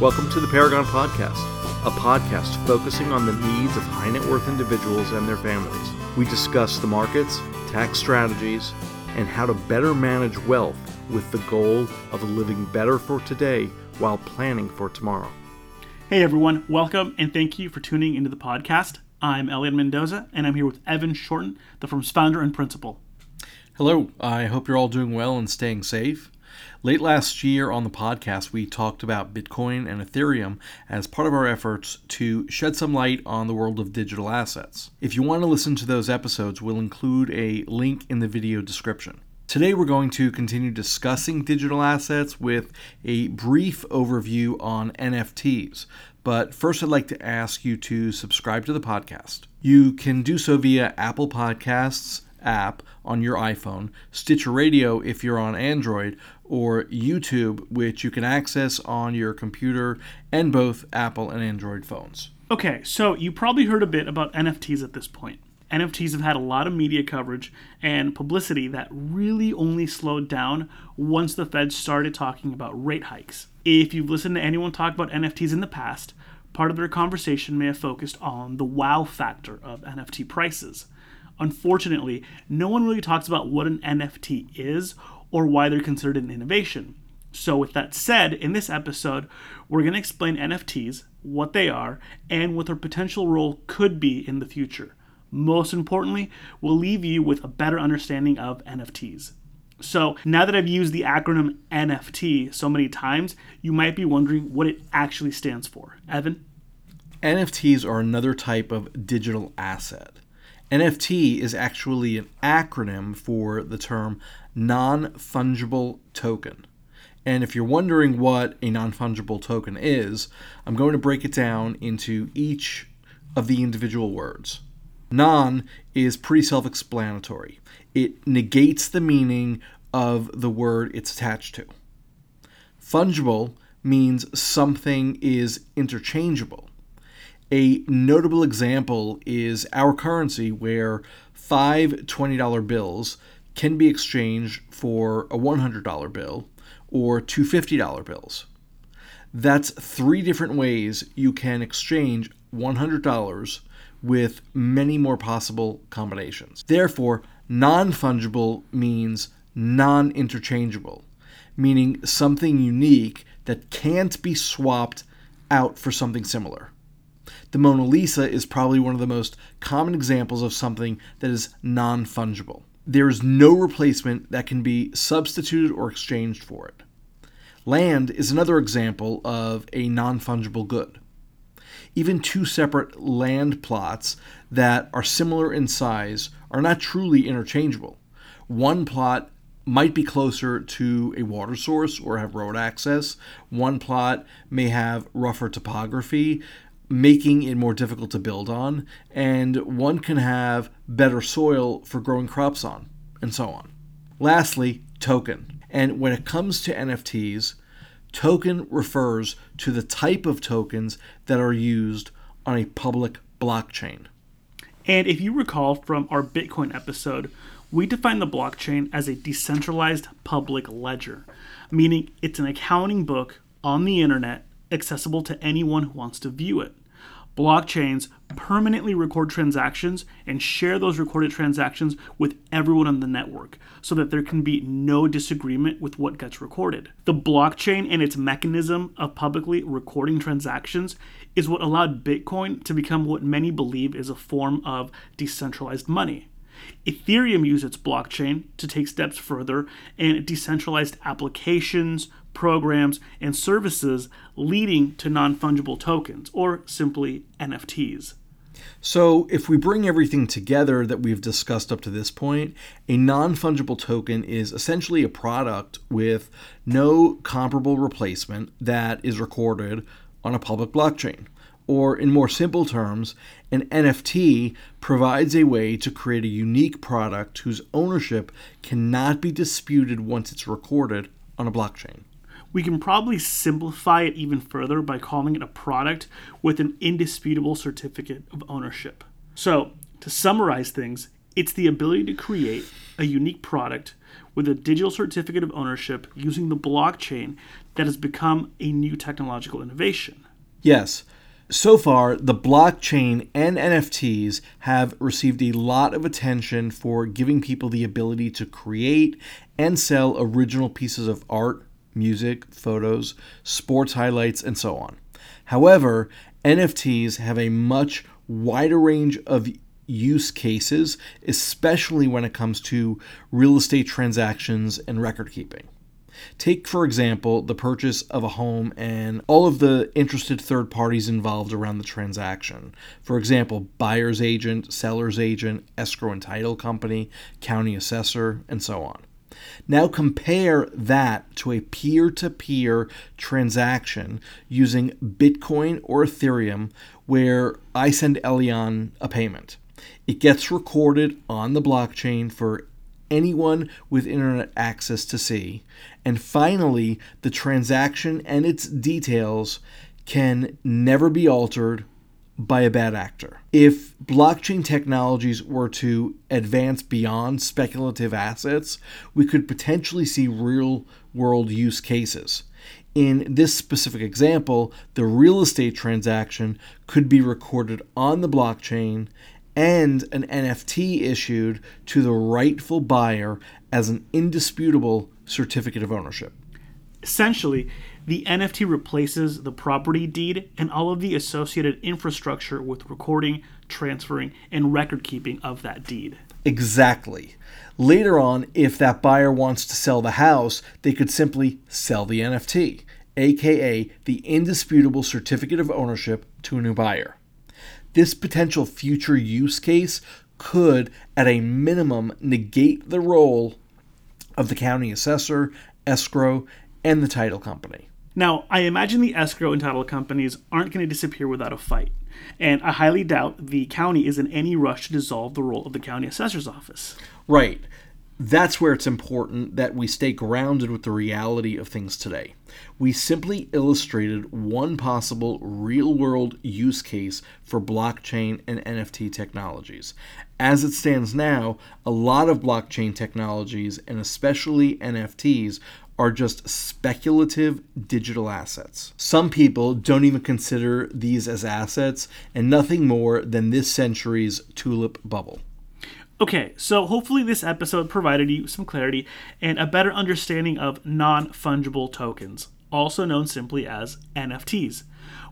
Welcome to the Paragon Podcast, a podcast focusing on the needs of high net worth individuals and their families. We discuss the markets, tax strategies, and how to better manage wealth with the goal of living better for today while planning for tomorrow. Hey everyone, welcome and thank you for tuning into the podcast. I'm Elliot Mendoza and I'm here with Evan Shorten, the firm's founder and principal. Hello, I hope you're all doing well and staying safe. Late last year on the podcast, we talked about Bitcoin and Ethereum as part of our efforts to shed some light on the world of digital assets. If you want to listen to those episodes, we'll include a link in the video description. Today, we're going to continue discussing digital assets with a brief overview on NFTs. But first, I'd like to ask you to subscribe to the podcast. You can do so via Apple Podcasts app on your iPhone, Stitcher Radio if you're on Android, or YouTube, which you can access on your computer and both Apple and Android phones. Okay, so you probably heard a bit about NFTs at this point. NFTs have had a lot of media coverage and publicity that really only slowed down once the Fed started talking about rate hikes. If you've listened to anyone talk about NFTs in the past, part of their conversation may have focused on the wow factor of NFT prices. Unfortunately, no one really talks about what an NFT is or why they're considered an innovation. So, with that said, in this episode, we're going to explain NFTs, what they are, and what their potential role could be in the future. Most importantly, we'll leave you with a better understanding of NFTs. So, now that I've used the acronym NFT so many times, you might be wondering what it actually stands for. Evan? NFTs are another type of digital asset. NFT is actually an acronym for the term non fungible token. And if you're wondering what a non fungible token is, I'm going to break it down into each of the individual words. Non is pretty self explanatory, it negates the meaning of the word it's attached to. Fungible means something is interchangeable. A notable example is our currency, where five $20 bills can be exchanged for a $100 bill or two $50 bills. That's three different ways you can exchange $100 with many more possible combinations. Therefore, non fungible means non interchangeable, meaning something unique that can't be swapped out for something similar. The Mona Lisa is probably one of the most common examples of something that is non fungible. There is no replacement that can be substituted or exchanged for it. Land is another example of a non fungible good. Even two separate land plots that are similar in size are not truly interchangeable. One plot might be closer to a water source or have road access. One plot may have rougher topography, making it more difficult to build on, and one can have better soil for growing crops on, and so on. Lastly, token. And when it comes to NFTs, token refers to the type of tokens that are used on a public blockchain. And if you recall from our Bitcoin episode, we define the blockchain as a decentralized public ledger, meaning it's an accounting book on the internet accessible to anyone who wants to view it. Blockchains permanently record transactions and share those recorded transactions with everyone on the network so that there can be no disagreement with what gets recorded. The blockchain and its mechanism of publicly recording transactions is what allowed Bitcoin to become what many believe is a form of decentralized money. Ethereum used its blockchain to take steps further and decentralized applications, programs, and services leading to non fungible tokens, or simply NFTs. So, if we bring everything together that we've discussed up to this point, a non fungible token is essentially a product with no comparable replacement that is recorded on a public blockchain. Or, in more simple terms, an NFT provides a way to create a unique product whose ownership cannot be disputed once it's recorded on a blockchain. We can probably simplify it even further by calling it a product with an indisputable certificate of ownership. So, to summarize things, it's the ability to create a unique product with a digital certificate of ownership using the blockchain that has become a new technological innovation. Yes. So far, the blockchain and NFTs have received a lot of attention for giving people the ability to create and sell original pieces of art, music, photos, sports highlights, and so on. However, NFTs have a much wider range of use cases, especially when it comes to real estate transactions and record keeping. Take, for example, the purchase of a home and all of the interested third parties involved around the transaction. For example, buyer's agent, seller's agent, escrow and title company, county assessor, and so on. Now compare that to a peer to peer transaction using Bitcoin or Ethereum, where I send Elian a payment. It gets recorded on the blockchain for anyone with internet access to see. And finally, the transaction and its details can never be altered by a bad actor. If blockchain technologies were to advance beyond speculative assets, we could potentially see real world use cases. In this specific example, the real estate transaction could be recorded on the blockchain and an NFT issued to the rightful buyer as an indisputable certificate of ownership. Essentially, the NFT replaces the property deed and all of the associated infrastructure with recording, transferring, and record keeping of that deed. Exactly. Later on, if that buyer wants to sell the house, they could simply sell the NFT, aka the indisputable certificate of ownership, to a new buyer. This potential future use case could, at a minimum, negate the role of the county assessor, escrow, and the title company. Now, I imagine the escrow and title companies aren't going to disappear without a fight, and I highly doubt the county is in any rush to dissolve the role of the county assessor's office. Right. That's where it's important that we stay grounded with the reality of things today. We simply illustrated one possible real world use case for blockchain and NFT technologies. As it stands now, a lot of blockchain technologies, and especially NFTs, are just speculative digital assets. Some people don't even consider these as assets and nothing more than this century's tulip bubble. Okay, so hopefully this episode provided you some clarity and a better understanding of non fungible tokens, also known simply as NFTs.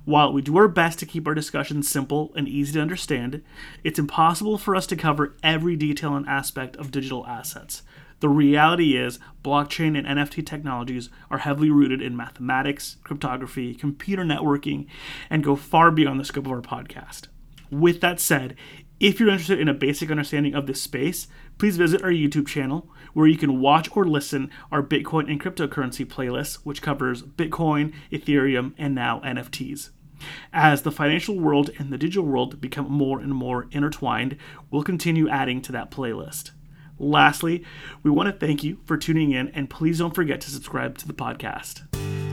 While we do our best to keep our discussion simple and easy to understand, it's impossible for us to cover every detail and aspect of digital assets. The reality is, blockchain and NFT technologies are heavily rooted in mathematics, cryptography, computer networking, and go far beyond the scope of our podcast. With that said, if you're interested in a basic understanding of this space, please visit our YouTube channel where you can watch or listen our Bitcoin and cryptocurrency playlist, which covers Bitcoin, Ethereum, and now NFTs. As the financial world and the digital world become more and more intertwined, we'll continue adding to that playlist. Lastly, we want to thank you for tuning in and please don't forget to subscribe to the podcast.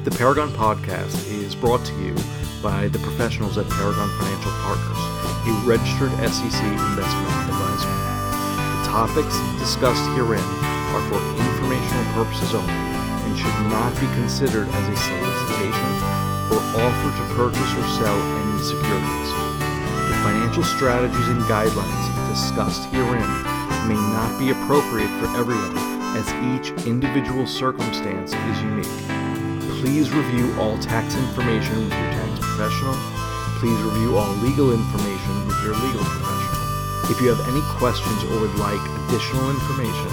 The Paragon Podcast is brought to you by the professionals at Paragon Financial Partners, a registered SEC investment advisor. The topics discussed herein are for informational purposes only and should not be considered as a solicitation or offer to purchase or sell any securities. The financial strategies and guidelines discussed herein may not be appropriate for everyone as each individual circumstance is unique. Please review all tax information with your tax professional. Please review all legal information with your legal professional. If you have any questions or would like additional information,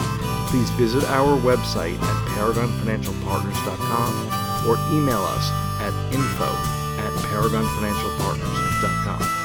please visit our website at paragonfinancialpartners.com or email us at info at paragonfinancialpartners.com.